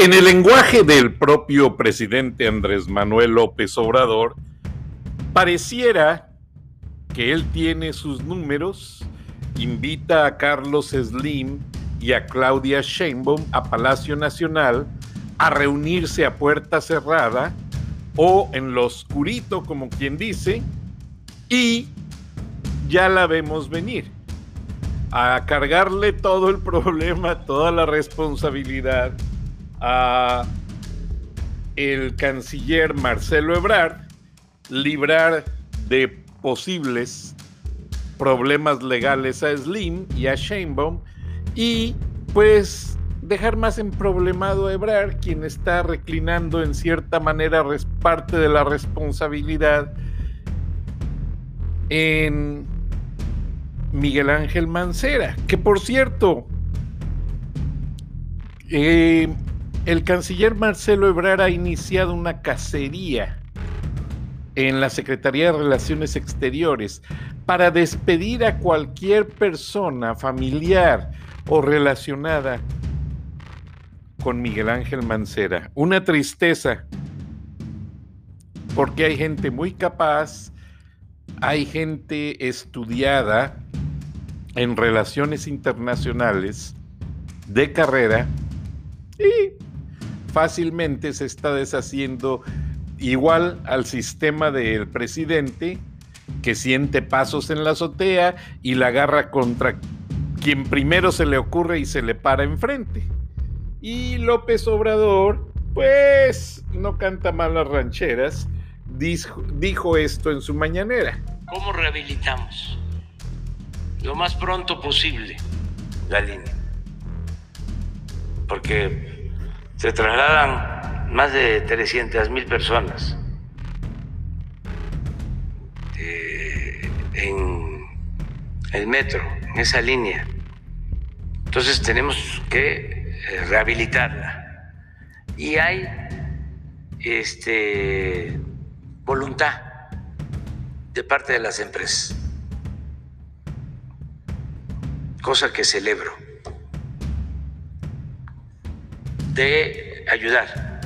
En el lenguaje del propio presidente Andrés Manuel López Obrador, pareciera que él tiene sus números, invita a Carlos Slim y a Claudia Sheinbaum a Palacio Nacional a reunirse a puerta cerrada o en lo oscurito, como quien dice, y ya la vemos venir. A cargarle todo el problema, toda la responsabilidad a el canciller Marcelo Ebrard librar de posibles problemas legales a Slim y a Sheinbaum y pues dejar más emproblemado a Ebrard, quien está reclinando en cierta manera parte de la responsabilidad en Miguel Ángel Mancera, que por cierto, eh, el canciller Marcelo Ebrard ha iniciado una cacería en la Secretaría de Relaciones Exteriores para despedir a cualquier persona familiar o relacionada con Miguel Ángel Mancera. Una tristeza, porque hay gente muy capaz, hay gente estudiada en relaciones internacionales de carrera y fácilmente se está deshaciendo igual al sistema del presidente que siente pasos en la azotea y la agarra contra quien primero se le ocurre y se le para enfrente. Y López Obrador, pues, no canta mal las rancheras, dijo, dijo esto en su mañanera. ¿Cómo rehabilitamos? Lo más pronto posible la línea. Porque se trasladan más de 300 mil personas eh, en el metro, en esa línea. Entonces tenemos que eh, rehabilitarla. Y hay este, voluntad de parte de las empresas, cosa que celebro. De ayudar.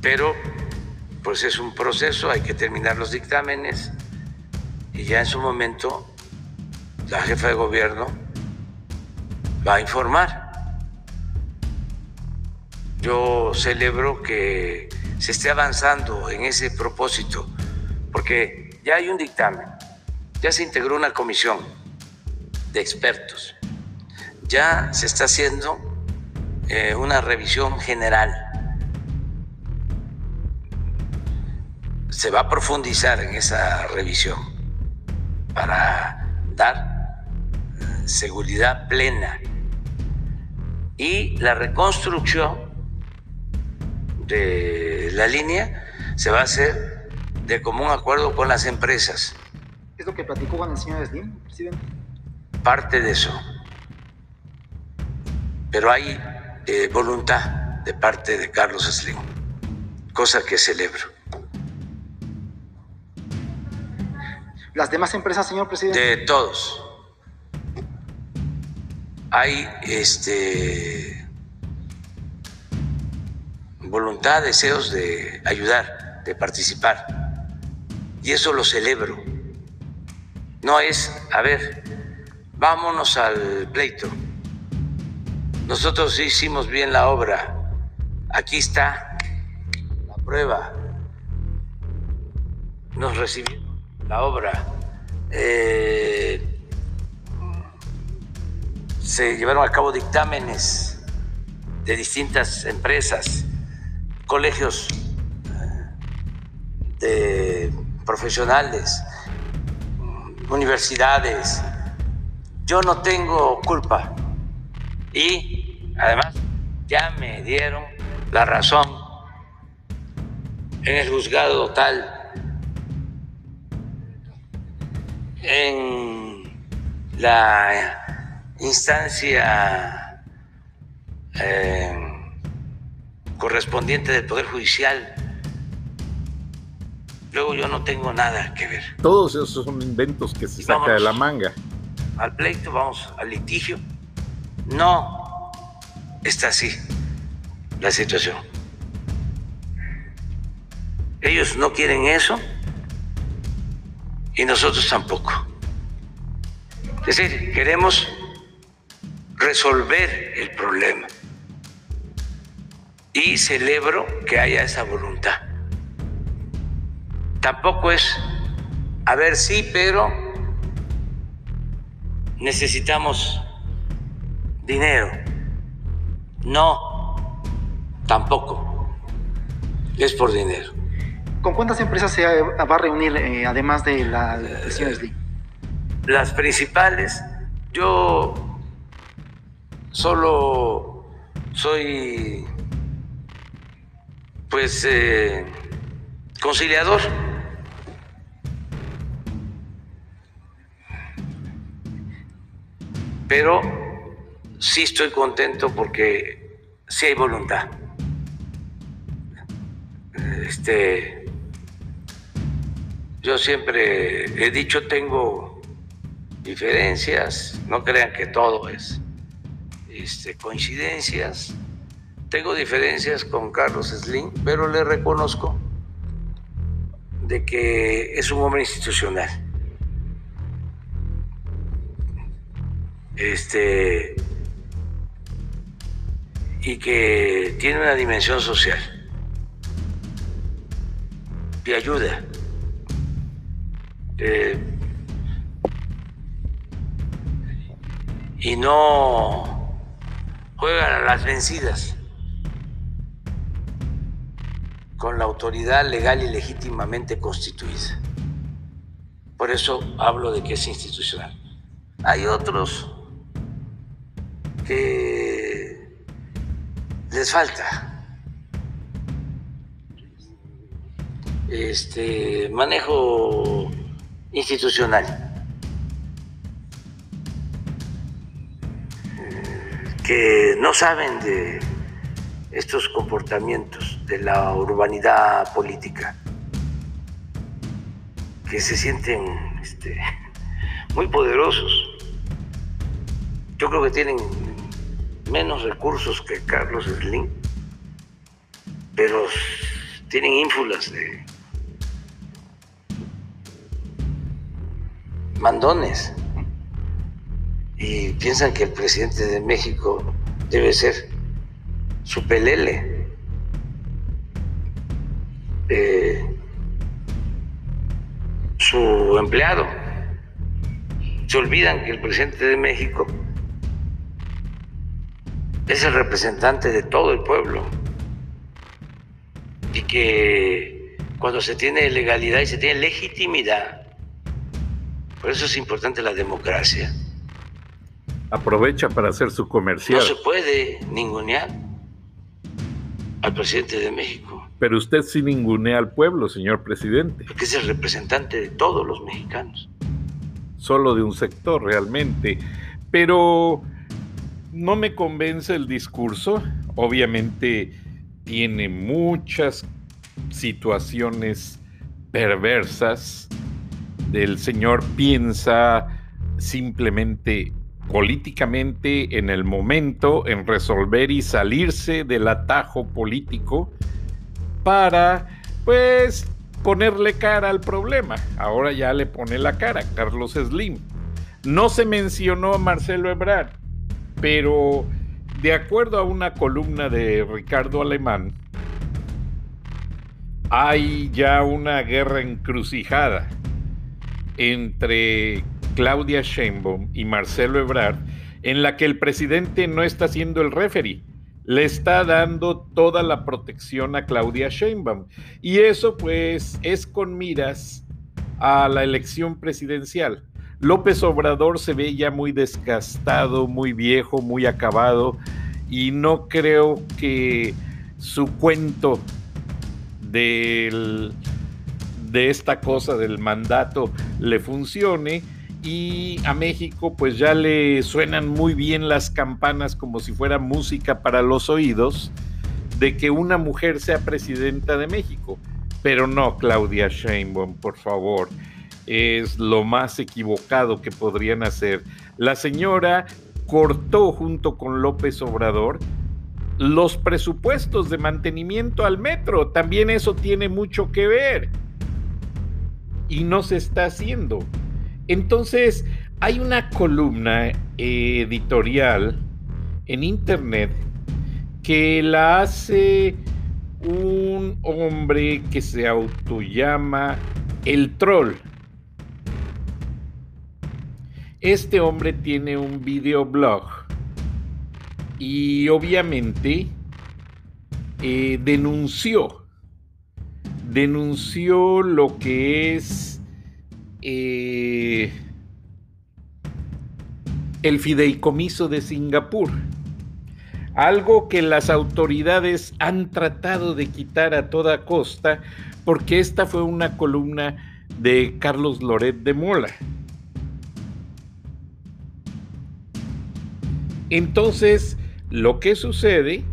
Pero pues es un proceso, hay que terminar los dictámenes y ya en su momento la jefa de gobierno va a informar. Yo celebro que se esté avanzando en ese propósito, porque ya hay un dictamen, ya se integró una comisión de expertos ya se está haciendo eh, una revisión general. Se va a profundizar en esa revisión para dar eh, seguridad plena y la reconstrucción de la línea se va a hacer de común acuerdo con las empresas. ¿Es lo que platicó con el señor Slim, presidente? Parte de eso pero hay eh, voluntad de parte de Carlos Slim, cosa que celebro. ¿Las demás empresas, señor presidente? De todos. Hay este, voluntad, deseos de ayudar, de participar. Y eso lo celebro. No es, a ver, vámonos al pleito nosotros hicimos bien la obra aquí está la prueba. Nos recibieron la obra. Eh, se llevaron a cabo dictámenes de distintas empresas, colegios de profesionales, universidades. Yo no tengo culpa y además ya me dieron la razón en el juzgado tal, en la instancia eh, correspondiente del Poder Judicial Luego yo no tengo nada que ver. Todos esos son inventos que se saca de la manga. Al pleito, vamos al litigio. No está así la situación. Ellos no quieren eso y nosotros tampoco. Es decir, queremos resolver el problema y celebro que haya esa voluntad tampoco es, a ver, sí, pero necesitamos dinero. No, tampoco. Es por dinero. ¿Con cuántas empresas se va a reunir eh, además de la señor Las principales. Yo solo soy, pues, eh, conciliador. Pero sí estoy contento porque sí hay voluntad. Este, yo siempre he dicho, tengo diferencias, no crean que todo es este, coincidencias. Tengo diferencias con Carlos Slim, pero le reconozco de que es un hombre institucional. Este, y que tiene una dimensión social y ayuda. Eh, y no juegan a las vencidas con la autoridad legal y legítimamente constituida. Por eso hablo de que es institucional. Hay otros que les falta. Este manejo institucional. Que no saben de estos comportamientos de la urbanidad política. Que se sienten este, muy poderosos. Yo creo que tienen menos recursos que Carlos Slim, pero tienen ínfulas de mandones y piensan que el presidente de México debe ser su pelele. Eh, su empleado. Se olvidan que el presidente de México es el representante de todo el pueblo y que cuando se tiene legalidad y se tiene legitimidad, por eso es importante la democracia. Aprovecha para hacer su comercial. No se puede ningunear al presidente de México. Pero usted sí ningunea al pueblo, señor presidente. Porque es el representante de todos los mexicanos. Solo de un sector realmente. Pero no me convence el discurso. Obviamente tiene muchas situaciones perversas. El señor piensa simplemente políticamente en el momento, en resolver y salirse del atajo político para, pues, ponerle cara al problema. Ahora ya le pone la cara Carlos Slim. No se mencionó a Marcelo Ebrard, pero de acuerdo a una columna de Ricardo Alemán, hay ya una guerra encrucijada entre Claudia Sheinbaum y Marcelo Ebrard en la que el presidente no está siendo el referee, le está dando toda la protección a Claudia Sheinbaum. Y eso pues es con miras a la elección presidencial. López Obrador se ve ya muy desgastado, muy viejo, muy acabado y no creo que su cuento de esta cosa del mandato le funcione y a México pues ya le suenan muy bien las campanas como si fuera música para los oídos de que una mujer sea presidenta de México. Pero no, Claudia Sheinbaum, por favor, es lo más equivocado que podrían hacer. La señora cortó junto con López Obrador los presupuestos de mantenimiento al metro. También eso tiene mucho que ver. Y no se está haciendo. Entonces, hay una columna editorial en internet que la hace un hombre que se autollama el troll. Este hombre tiene un videoblog y obviamente eh, denunció, denunció lo que es eh, el fideicomiso de Singapur, algo que las autoridades han tratado de quitar a toda costa porque esta fue una columna de Carlos Loret de Mola. Entonces, lo que sucede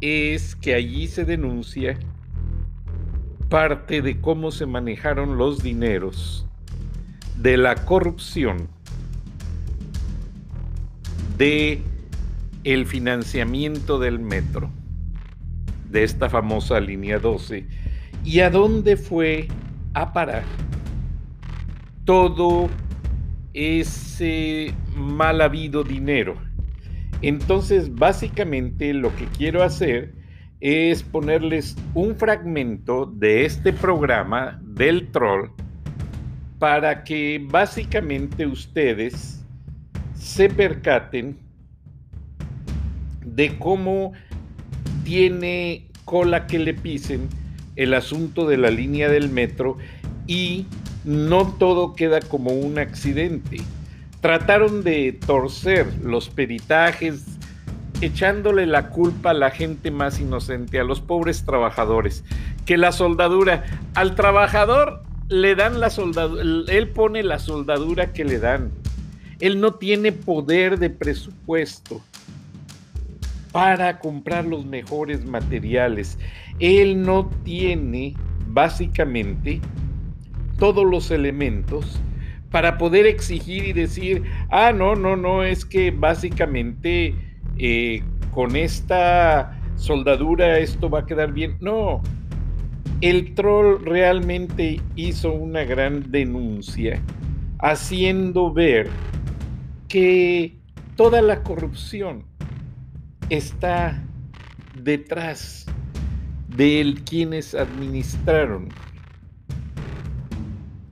es que allí se denuncia parte de cómo se manejaron los dineros, de la corrupción, de el financiamiento del metro, de esta famosa línea 12, y a dónde fue a parar todo ese mal habido dinero. Entonces, básicamente lo que quiero hacer es ponerles un fragmento de este programa del troll para que básicamente ustedes se percaten de cómo tiene cola que le pisen el asunto de la línea del metro y no todo queda como un accidente. Trataron de torcer los peritajes, echándole la culpa a la gente más inocente, a los pobres trabajadores. Que la soldadura, al trabajador le dan la soldadura, él pone la soldadura que le dan. Él no tiene poder de presupuesto para comprar los mejores materiales. Él no tiene básicamente todos los elementos para poder exigir y decir, ah, no, no, no, es que básicamente eh, con esta soldadura esto va a quedar bien. No, el troll realmente hizo una gran denuncia haciendo ver que toda la corrupción está detrás de quienes administraron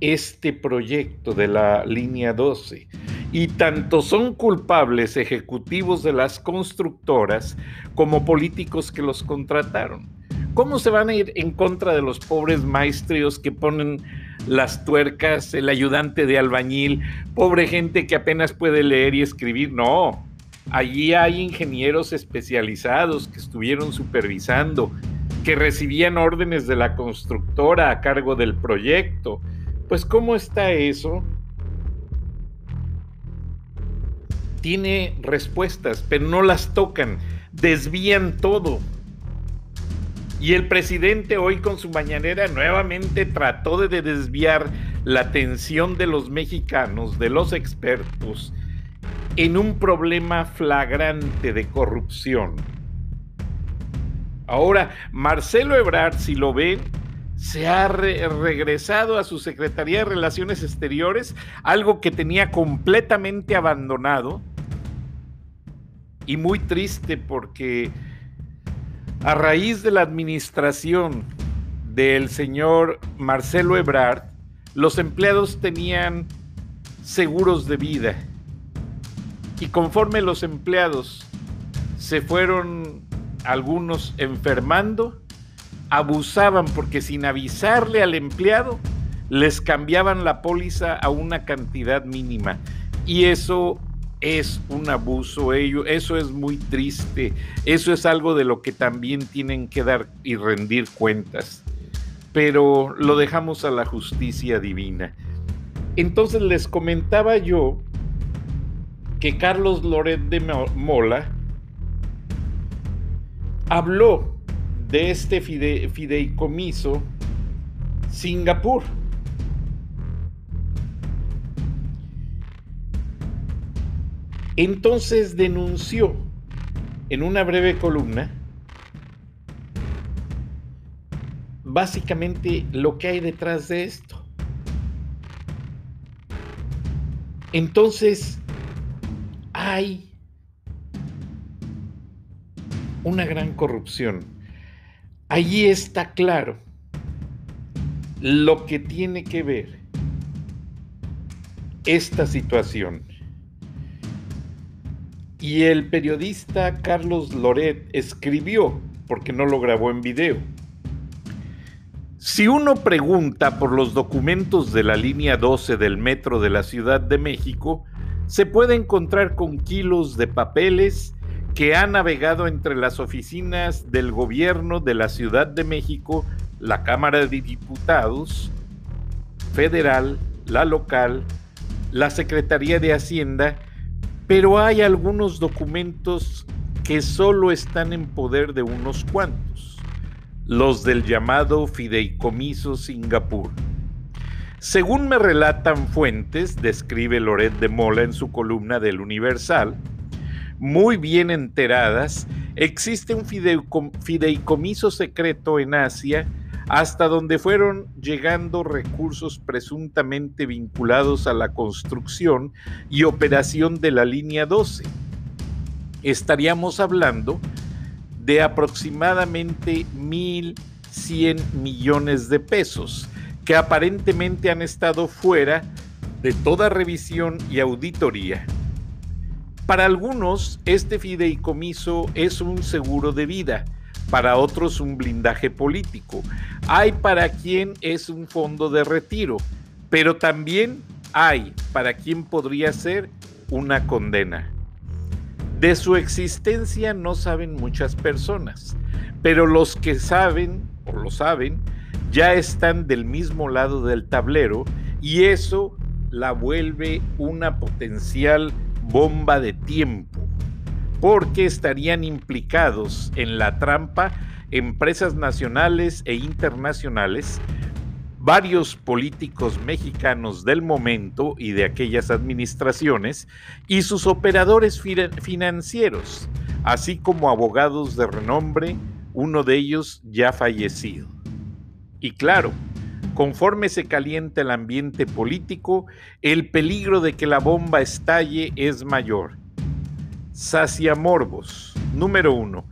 este proyecto de la línea 12 y tanto son culpables ejecutivos de las constructoras como políticos que los contrataron. ¿Cómo se van a ir en contra de los pobres maestrios que ponen las tuercas, el ayudante de albañil, pobre gente que apenas puede leer y escribir? No, allí hay ingenieros especializados que estuvieron supervisando, que recibían órdenes de la constructora a cargo del proyecto, pues ¿cómo está eso? Tiene respuestas, pero no las tocan, desvían todo. Y el presidente hoy con su mañanera nuevamente trató de desviar la atención de los mexicanos, de los expertos, en un problema flagrante de corrupción. Ahora, Marcelo Ebrard, si lo ven, se ha regresado a su Secretaría de Relaciones Exteriores, algo que tenía completamente abandonado. y muy triste porque a raíz de la administración del señor Marcelo Ebrard, los empleados tenían seguros de vida. Y conforme los empleados se fueron algunos enfermando, abusaban porque sin avisarle al empleado les cambiaban la póliza a una cantidad mínima. Y eso es un abuso, ello, eso es muy triste, eso es algo de lo que también tienen que dar y rendir cuentas. Pero lo dejamos a la justicia divina. Entonces les comentaba yo que Carlos Loret de Mola habló de este fideicomiso Singapur. Entonces denunció en una breve columna básicamente lo que hay detrás de esto. Entonces hay una gran corrupción. Allí está claro lo que tiene que ver esta situación. Y el periodista Carlos Loret escribió, porque no lo grabó en video. Si uno pregunta por los documentos de la línea 12 del metro de la Ciudad de México, se puede encontrar con kilos de papeles que han navegado entre las oficinas del gobierno de la Ciudad de México, la Cámara de Diputados, federal, la local, la Secretaría de Hacienda pero hay algunos documentos que solo están en poder de unos cuantos, los del llamado Fideicomiso Singapur. Según me relatan fuentes, describe Loret de Mola en su columna del Universal, muy bien enteradas, existe un fideicomiso secreto en Asia hasta donde fueron llegando recursos presuntamente vinculados a la construcción y operación de la línea 12. Estaríamos hablando de aproximadamente 1.100 millones de pesos que aparentemente han estado fuera de toda revisión y auditoría. Para algunos, este fideicomiso es un seguro de vida, para otros un blindaje político. Hay para quien es un fondo de retiro, pero también hay para quien podría ser una condena. De su existencia no saben muchas personas, pero los que saben o lo saben ya están del mismo lado del tablero y eso la vuelve una potencial bomba de tiempo porque estarían implicados en la trampa empresas nacionales e internacionales, varios políticos mexicanos del momento y de aquellas administraciones y sus operadores financieros, así como abogados de renombre, uno de ellos ya fallecido. Y claro, conforme se calienta el ambiente político, el peligro de que la bomba estalle es mayor Saciamorbos. Número uno.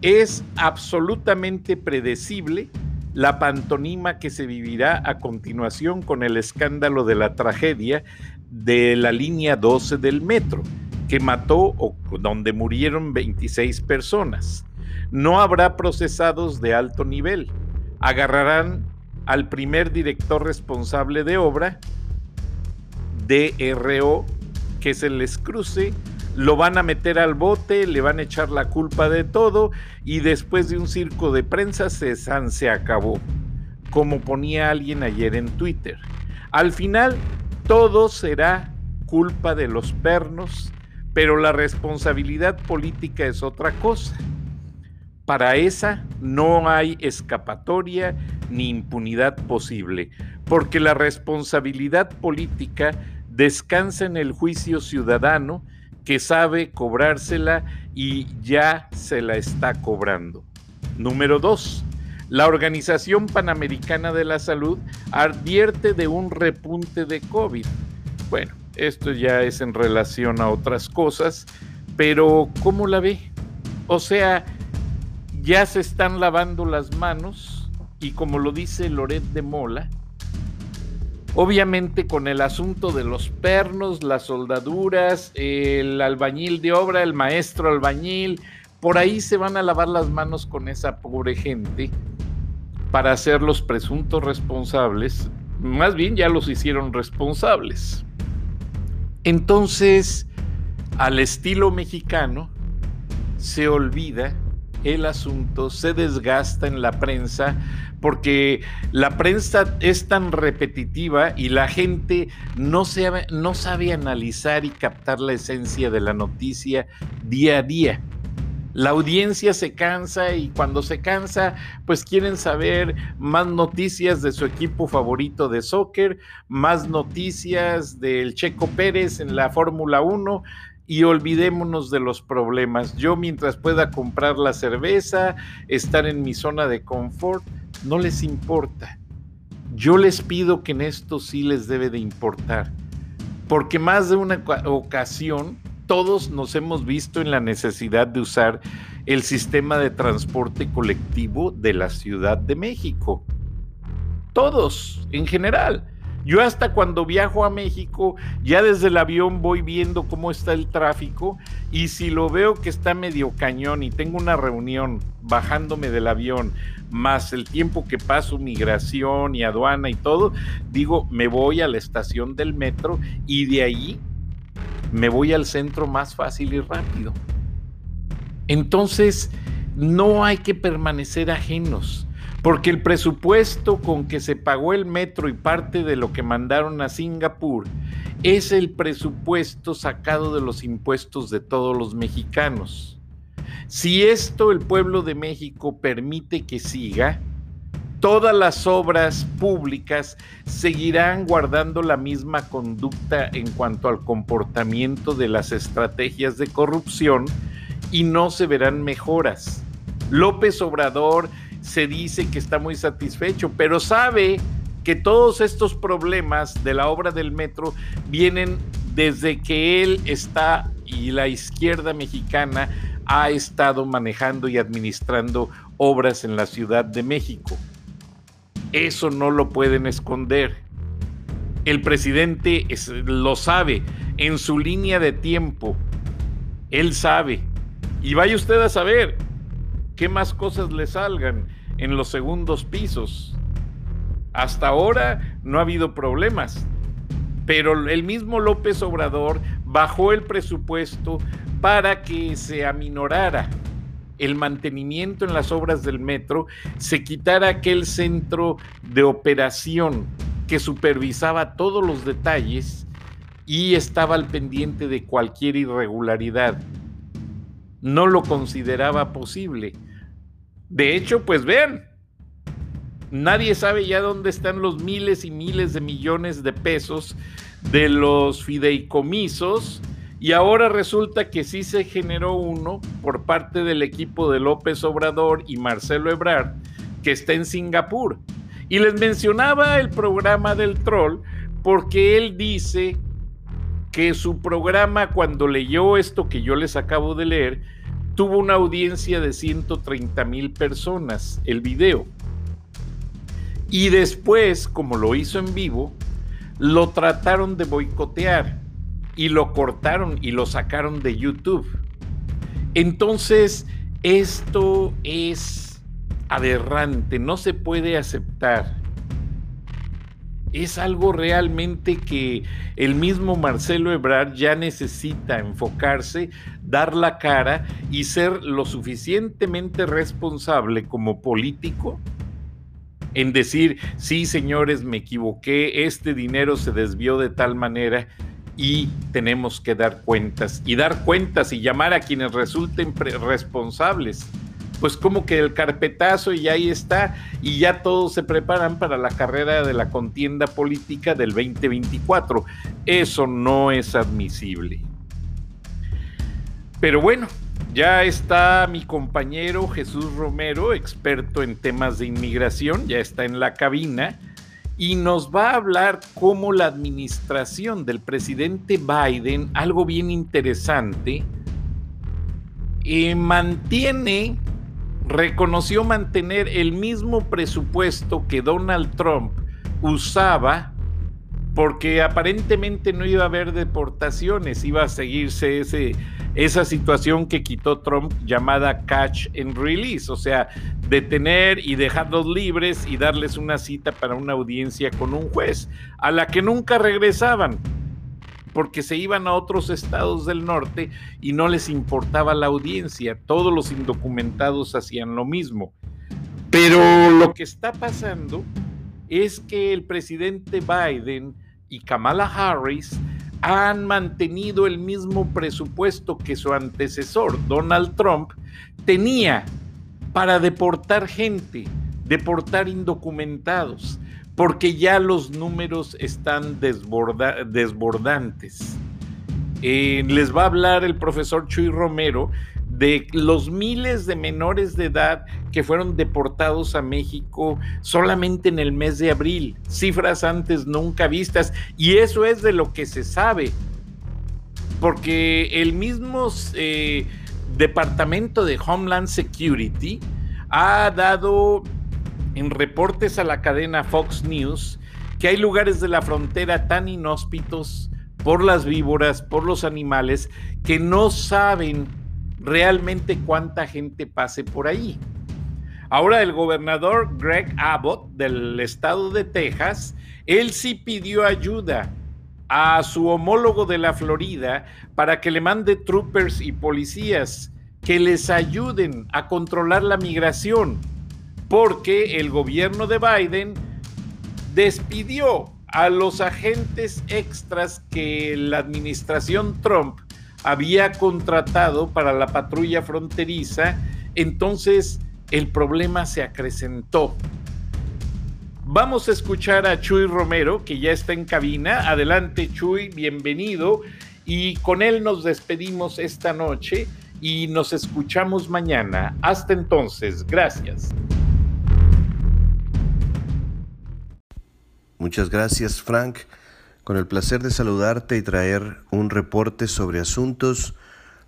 Es absolutamente predecible la pantonima que se vivirá a continuación con el escándalo de la tragedia de la línea 12 del metro, que mató o donde murieron 26 personas. No habrá procesados de alto nivel. Agarrarán al primer director responsable de obra, DRO, que se les cruce lo van a meter al bote, le van a echar la culpa de todo y después de un circo de prensa se, se acabó, como ponía alguien ayer en Twitter. Al final, todo será culpa de los pernos, pero la responsabilidad política es otra cosa. Para esa no hay escapatoria ni impunidad posible, porque la responsabilidad política descansa en el juicio ciudadano que sabe cobrársela y ya se la está cobrando. Número dos, la Organización Panamericana de la Salud advierte de un repunte de COVID. Bueno, esto ya es en relación a otras cosas, Pero, ¿cómo la ve? O sea, ya se están lavando las manos y como lo dice Loret de Mola, obviamente con el asunto de los pernos, las soldaduras, el albañil de obra, el maestro albañil, por ahí se van a lavar las manos con esa pobre gente para hacer los presuntos responsables, más bien ya los hicieron responsables. Entonces, al estilo mexicano, se olvida el asunto, se desgasta en la prensa, porque la prensa es tan repetitiva y la gente no, no sabe analizar y captar la esencia de la noticia día a día. La audiencia se cansa y cuando se cansa, pues quieren saber más noticias de su equipo favorito de soccer, más noticias del Checo Pérez en la Fórmula 1, y olvidémonos de los problemas. Yo mientras pueda comprar la cerveza, estar en mi zona de confort, no les importa. Yo les pido que en esto sí les debe de importar, porque más de una ocasión todos nos hemos visto en la necesidad de usar el sistema de transporte colectivo de la Ciudad de México. Todos, en general. Yo hasta cuando viajo a México, ya desde el avión voy viendo cómo está el tráfico y si lo veo que está medio cañón y tengo una reunión bajándome del avión, más el tiempo que paso migración y aduana y todo, digo, me voy a la estación del metro y de ahí me voy al centro más fácil y rápido. Entonces, no hay que permanecer ajenos porque el presupuesto con que se pagó el metro y parte de lo que mandaron a Singapur es el presupuesto sacado de los impuestos de todos los mexicanos. Si esto el pueblo de México permite que siga, todas las obras públicas seguirán guardando la misma conducta en cuanto al comportamiento de las estrategias de corrupción y no se verán mejoras. López Obrador se dice que está muy satisfecho, pero sabe que todos estos problemas de la obra del metro vienen desde que él está y la izquierda mexicana ha estado manejando y administrando obras en la Ciudad de México. Eso no lo pueden esconder. El presidente lo sabe en su línea de tiempo. Él sabe. Y vaya usted a saber, qué más cosas le salgan en los segundos pisos. Hasta ahora no ha habido problemas, pero el mismo López Obrador bajó el presupuesto para que se aminorara el mantenimiento en las obras del metro, se quitara aquel centro de operación que supervisaba todos los detalles y estaba al pendiente de cualquier irregularidad. No lo consideraba posible de hecho, pues vean, nadie sabe ya dónde están los miles y miles de millones de pesos de los fideicomisos y ahora resulta que sí se generó uno por parte del equipo de López Obrador y Marcelo Ebrard que está en Singapur. Y les mencionaba el programa del troll porque él dice que su programa cuando leyó esto que yo les acabo de leer, tuvo una audiencia de 130 mil personas el video. Y después, como lo hizo en vivo, lo trataron de boicotear y lo cortaron y lo sacaron de YouTube. Entonces, esto es aberrante, no se puede aceptar es algo realmente que el mismo Marcelo Ebrard ya necesita enfocarse, dar la cara y ser lo suficientemente responsable como político en decir, sí señores, me equivoqué, este dinero se desvió de tal manera y tenemos que dar cuentas y dar cuentas y llamar a quienes resulten responsables pues como que el carpetazo y ahí está, y ya todos se preparan para la carrera de la contienda política del 2024. Eso no es admisible. Pero bueno, ya está mi compañero Jesús Romero, experto en temas de inmigración, ya está en la cabina y nos va a hablar cómo la administración del presidente Biden, algo bien interesante, y mantiene, reconoció mantener el mismo presupuesto que Donald Trump usaba porque aparentemente no iba a haber deportaciones, iba a seguirse ese, esa situación que quitó Trump llamada catch and release, o sea, detener y dejarlos libres y darles una cita para una audiencia con un juez, a la que nunca regresaban, porque se iban a otros estados del norte y no les importaba la audiencia, todos los indocumentados hacían lo mismo. Pero lo que está pasando es que el presidente Biden y Kamala Harris han mantenido el mismo presupuesto que su antecesor, Donald Trump, tenía para deportar gente, deportar indocumentados, porque ya los números están desbordantes. Eh, les va a hablar el profesor Chuy Romero de los miles de menores de edad que fueron deportados a México solamente en el mes de abril, cifras antes nunca vistas, y eso es de lo que se sabe, porque el mismo eh, Departamento de Homeland Security ha dado en reportes a la cadena Fox News que hay lugares de la frontera tan inhóspitos por las víboras, por los animales, que no saben realmente cuánta gente pase por ahí. Ahora el gobernador Greg Abbott del estado de Texas, él sí pidió ayuda a su homólogo de la Florida para que le mande troopers y policías que les ayuden a controlar la migración, porque el gobierno de Biden despidió a los agentes extras que la administración Trump había contratado para la patrulla fronteriza, entonces el problema se acrecentó. Vamos a escuchar a Chuy Romero, que ya está en cabina. Adelante, Chuy, bienvenido. Y con él nos despedimos esta noche y nos escuchamos mañana. Hasta entonces, gracias. Muchas gracias, Frank con el placer de saludarte y traer un reporte sobre asuntos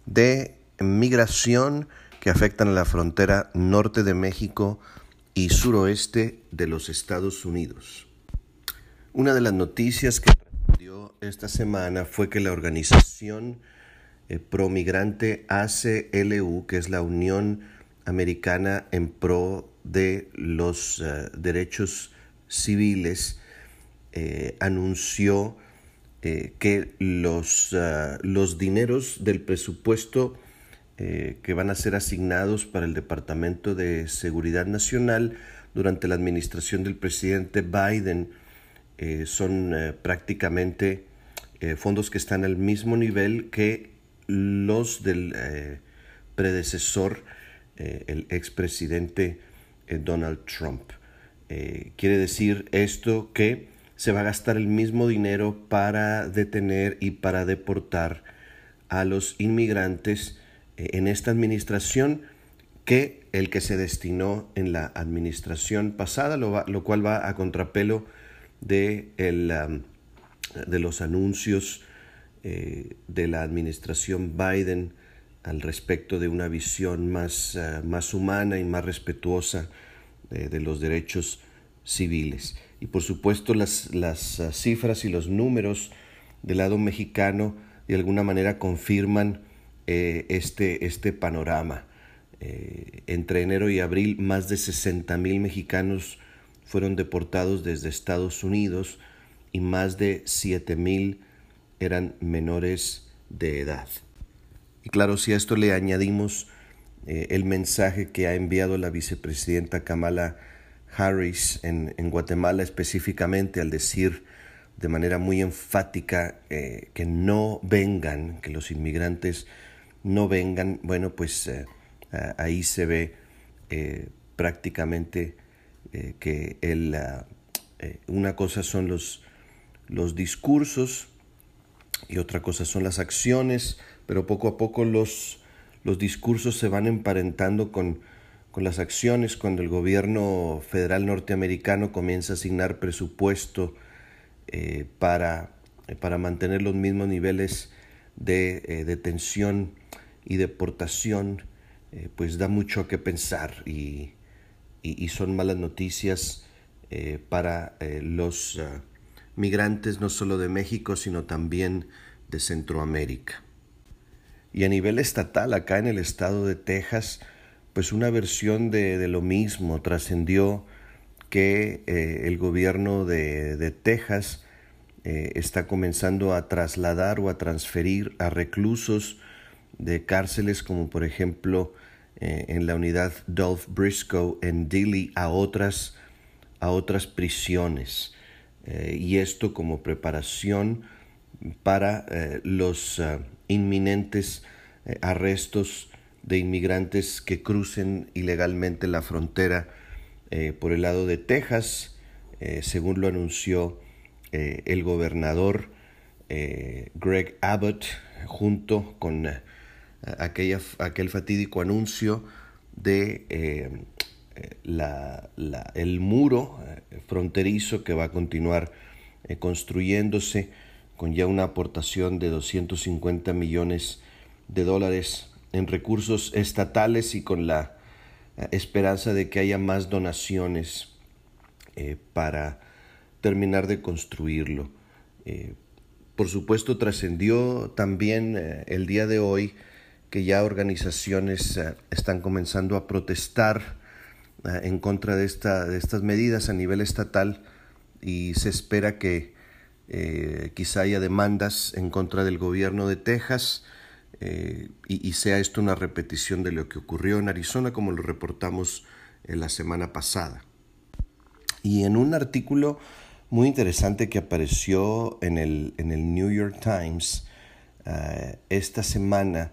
de migración que afectan a la frontera norte de México y suroeste de los Estados Unidos. Una de las noticias que dio esta semana fue que la organización eh, promigrante ACLU, que es la Unión Americana en pro de los eh, derechos civiles, eh, anunció eh, que los, ah, los dineros del presupuesto eh, que van a ser asignados para el Departamento de Seguridad Nacional durante la administración del presidente Biden son prácticamente fondos que están al mismo nivel que los del predecesor, el expresidente Donald Trump. quiere decir esto que se va a gastar el mismo dinero para detener y para deportar a los inmigrantes eh, en esta administración que el que se destinó en la administración pasada, lo, cual va a contrapelo de, el, de los anuncios eh, de la administración Biden al respecto de una visión más, eh, más humana y más respetuosa de los derechos civiles. Y por supuesto las, las ah, cifras y los números del lado mexicano de alguna manera confirman eh, este, este panorama. Eh, entre enero y abril más de 60 mil mexicanos fueron deportados desde Estados Unidos y más de 7 mil eran menores de edad. Y claro, si a esto le añadimos eh, el mensaje que ha enviado la vicepresidenta Kamala Harris en, Guatemala específicamente al decir de manera muy enfática eh, que no vengan, que los inmigrantes no vengan, bueno, pues eh, ahí se ve eh, prácticamente que el, una cosa son los, los discursos y otra cosa son las acciones, pero poco a poco los, los discursos se van emparentando con con las acciones cuando el gobierno federal norteamericano comienza a asignar presupuesto eh, para, eh, para, mantener los mismos niveles de eh, detención y deportación, pues da mucho que pensar y, son malas noticias para los migrantes no solo de México, sino también de Centroamérica. Y a nivel estatal, acá en el estado de Texas, pues una versión de, lo mismo trascendió que el gobierno de, de Texas está comenzando a trasladar o a transferir a reclusos de cárceles como por ejemplo eh, en la unidad Dolph Briscoe en Dili a otras, a otras prisiones. Eh, y esto como preparación para eh, los inminentes arrestos de inmigrantes que crucen ilegalmente la frontera por el lado de Texas, según lo anunció el gobernador Greg Abbott junto con aquella, aquel fatídico anuncio de eh, la, el muro eh, fronterizo que va a continuar eh, construyéndose con ya una aportación de 250 millones de dólares en recursos estatales y con la esperanza de que haya más donaciones para terminar de construirlo. por supuesto, trascendió también el día de hoy que ya organizaciones eh, están comenzando a protestar eh, en contra de, esta, de estas medidas a nivel estatal y se espera que eh, quizá haya demandas en contra del gobierno de Texas y, sea esto una repetición de lo que ocurrió en Arizona como lo reportamos en la semana pasada. Y en un artículo muy interesante que apareció en el, en el New York Times esta semana,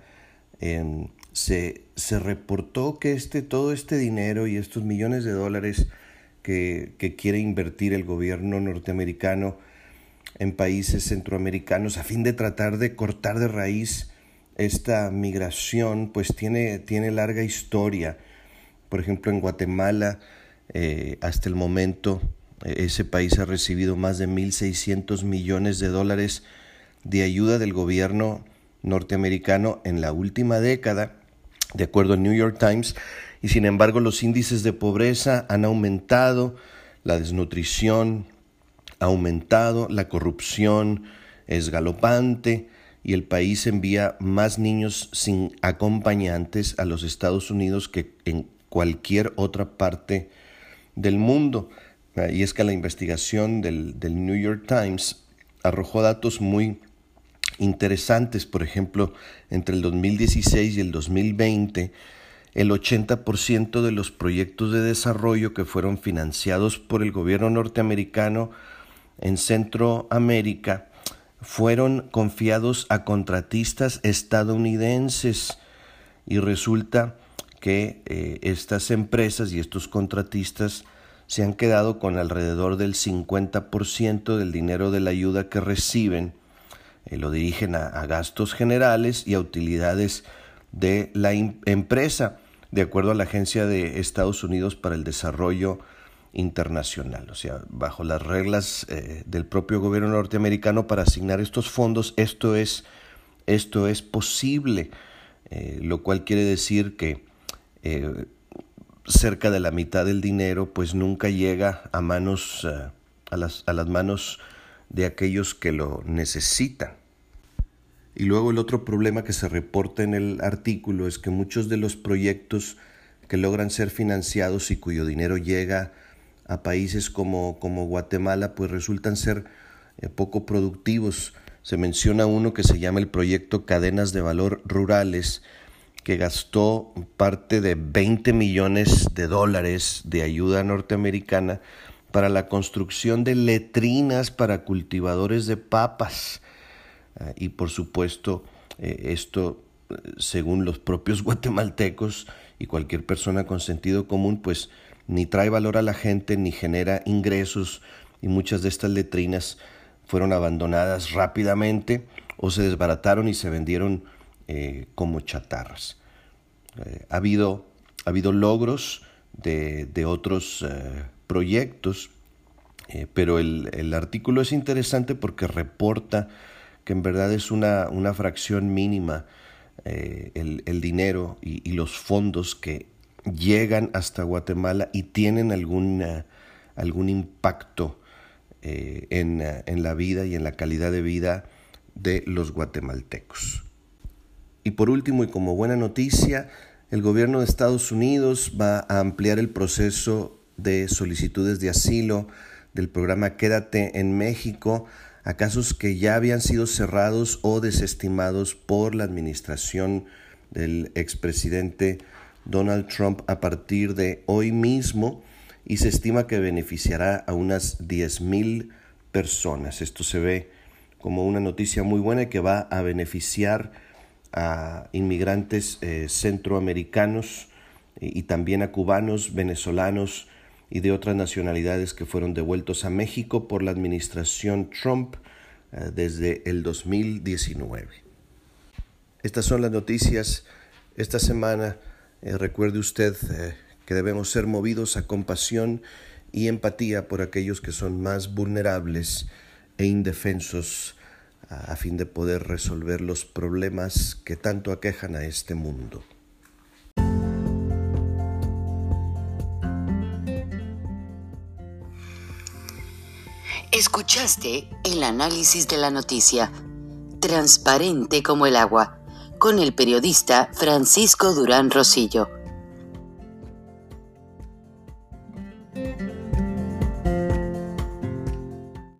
se, se, reportó que este, todo este dinero y estos millones de dólares que, que quiere invertir el gobierno norteamericano en países centroamericanos a fin de tratar de cortar de raíz esta migración, pues tiene, tiene larga historia. Por ejemplo, en Guatemala, eh, hasta el momento, eh, ese país ha recibido más de 1.600 millones de dólares de ayuda del gobierno norteamericano en la última década, de acuerdo al New York Times, y sin embargo los índices de pobreza han aumentado, la desnutrición ha aumentado, la corrupción es galopante y el país envía más niños sin acompañantes a los Estados Unidos que en cualquier otra parte del mundo. Y es que la investigación del, del New York Times arrojó datos muy interesantes. Por ejemplo, entre el 2016 y el 2020, el 80% de los proyectos de desarrollo que fueron financiados por el gobierno norteamericano en Centroamérica fueron confiados a contratistas estadounidenses. Y resulta que eh, estas empresas y estos contratistas se han quedado con alrededor del 50% del dinero de la ayuda que reciben eh, lo dirigen a, gastos generales y a utilidades de la empresa, de acuerdo a la Agencia de Estados Unidos para el Desarrollo Internacional. O sea, bajo las reglas eh, del propio gobierno norteamericano para asignar estos fondos, esto es, esto es posible, eh, lo cual quiere decir que cerca de la mitad del dinero pues nunca llega a manos, a, las, a las manos de aquellos que lo necesitan. Y luego el otro problema que se reporta en el artículo es que muchos de los proyectos que logran ser financiados y cuyo dinero llega a países como, como Guatemala, pues resultan ser eh, poco productivos. Se menciona uno que se llama el proyecto Cadenas de Valor Rurales, que gastó parte de 20 millones de dólares de ayuda norteamericana para la construcción de letrinas para cultivadores de papas. Ah, y por supuesto, eh, esto, según los propios guatemaltecos y cualquier persona con sentido común, pues ni trae valor a la gente, ni genera ingresos, y muchas de estas letrinas fueron abandonadas rápidamente o se desbarataron y se vendieron eh, como chatarras. Eh, ha, habido, ha habido logros de, de otros proyectos, eh, pero el, artículo es interesante porque reporta que en verdad es una, una fracción mínima eh, el, dinero y, los fondos que llegan hasta Guatemala y tienen alguna, algún impacto eh, en, en la vida y en la calidad de vida de los guatemaltecos. Y por último, y como buena noticia, el gobierno de Estados Unidos va a ampliar el proceso de solicitudes de asilo del programa Quédate en México a casos que ya habían sido cerrados o desestimados por la administración del expresidente Donald Trump a partir de hoy mismo y se estima que beneficiará a unas 10.000 personas. Esto se ve como una noticia muy buena que va a beneficiar a inmigrantes eh, centroamericanos y también a cubanos, venezolanos, y de otras nacionalidades que fueron devueltos a México por la administración Trump eh, desde el 2019. Estas son las noticias esta semana. Eh, recuerde usted eh, que debemos ser movidos a compasión y empatía por aquellos que son más vulnerables e indefensos a fin de poder resolver los problemas que tanto aquejan a este mundo. Escuchaste el análisis de la noticia, transparente como el agua, con el periodista Francisco Durán Rosillo